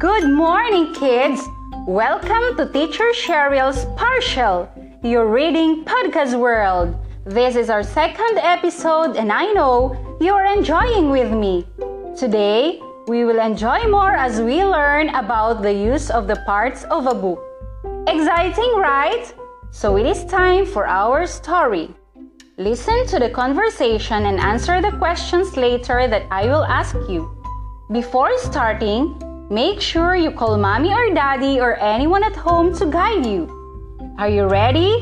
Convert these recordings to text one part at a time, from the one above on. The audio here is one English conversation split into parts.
Good morning, kids! Welcome to Teacher Cheryl's Partial, your reading podcast world. This is our second episode, and I know you are enjoying with me. Today, we will enjoy more as we learn about the use of the parts of a book. Exciting, right? So it is time for our story. Listen to the conversation and answer the questions later that I will ask you. Before starting, make sure you call mommy or daddy or anyone at home to guide you. Are you ready?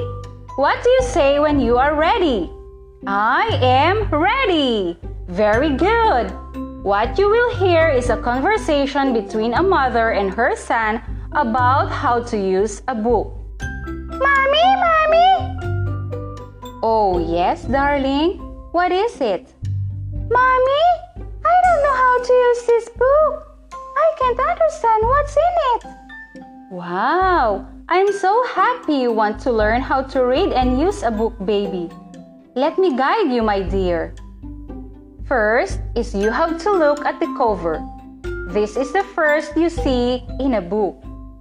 What do you say when you are ready? I am ready. Very good. What you will hear is a conversation between a mother and her son about how to use a book. Mommy, mommy. Oh, yes, darling. What is it? Mommy, understand what's in it. Wow! I'm so happy you want to learn how to read and use a book, baby. Let me guide you, my dear. First is you have to look at the cover. This is the first you see in a book.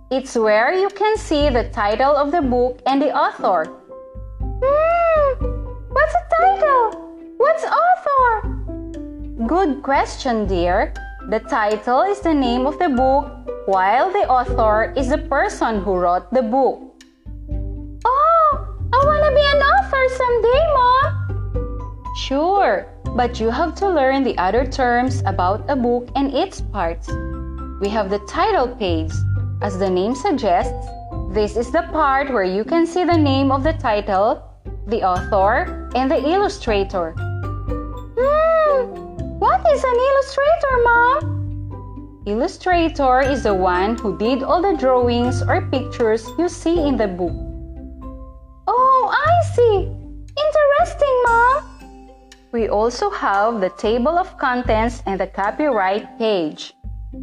It's where you can see the title of the book and the author. Hmm, what's the title? What's author? Good question, dear. The title is the name of the book, while the author is the person who wrote the book. Oh, I want to be an author someday, Mom. Sure, but you have to learn the other terms about a book and its parts. We have the title page. As the name suggests, this is the part where you can see the name of the title, the author, and the illustrator. Hmm, what is an illustrator, Mom? Illustrator is the one who did all the drawings or pictures you see in the book. Oh, I see. Interesting, Mom. We also have the table of contents and the copyright page.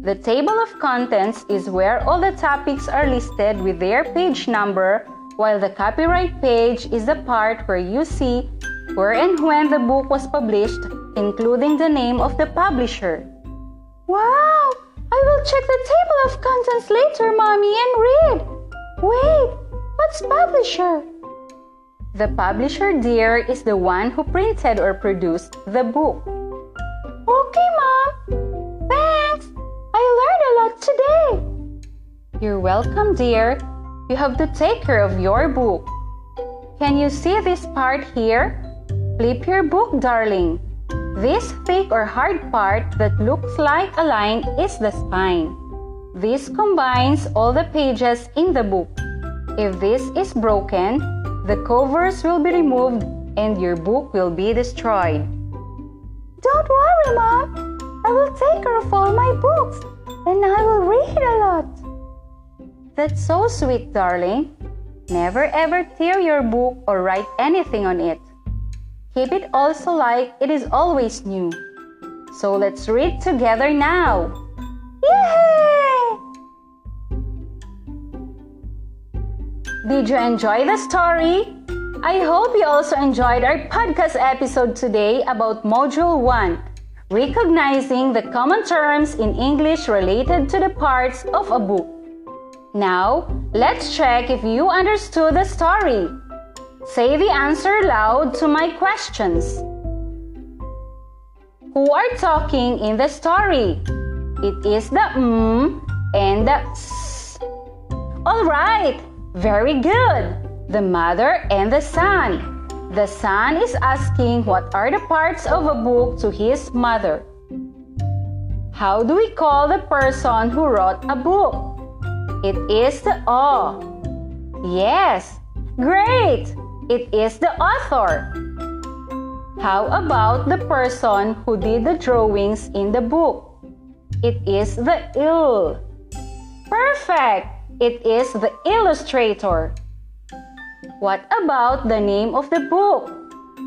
The table of contents is where all the topics are listed with their page number, while the copyright page is the part where you see where and when the book was published, including the name of the publisher. Wow! I will check the table of contents later, Mommy, and read. Wait, what's publisher? The publisher, dear, is the one who printed or produced the book. Okay, Mom. Thanks. I learned a lot today. You're welcome, dear. You have to take care of your book. Can you see this part here? Flip your book, darling. This thick or hard part that looks like a line is the spine. This combines all the pages in the book. If this is broken, the covers will be removed and your book will be destroyed. Don't worry, Mom. I will take care of all my books and I will read a lot. That's so sweet, darling. Never ever tear your book or write anything on it. Keep it also like it is always new. So let's read together now. Yay! Did you enjoy the story? I hope you also enjoyed our podcast episode today about Module 1 Recognizing the common terms in English related to the parts of a book. Now, let's check if you understood the story. Say the answer loud to my questions. Who are talking in the story? It is the mm and the s. All right, very good. The mother and the son. The son is asking what are the parts of a book to his mother. How do we call the person who wrote a book? It is the O. Yes, great. It is the author. How about the person who did the drawings in the book? It is the il. Perfect! It is the illustrator. What about the name of the book?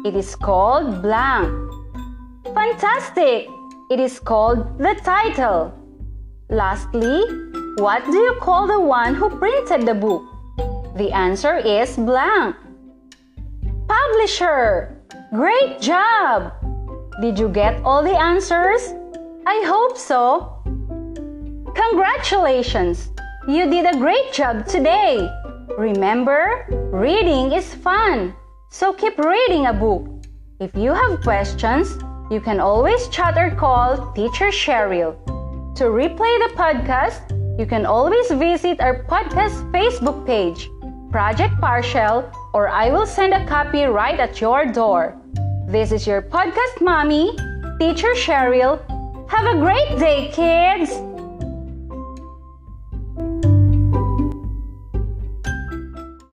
It is called blank. Fantastic! It is called the title. Lastly, what do you call the one who printed the book? The answer is blank. Publisher! Great job! Did you get all the answers? I hope so. Congratulations! You did a great job today. Remember, reading is fun. So keep reading a book. If you have questions, you can always chat or call Teacher Cheryl. To replay the podcast, you can always visit our podcast Facebook page, Project Partial, or I will send a copy right at your door. This is your podcast mommy, Teacher Cheryl. Have a great day, kids!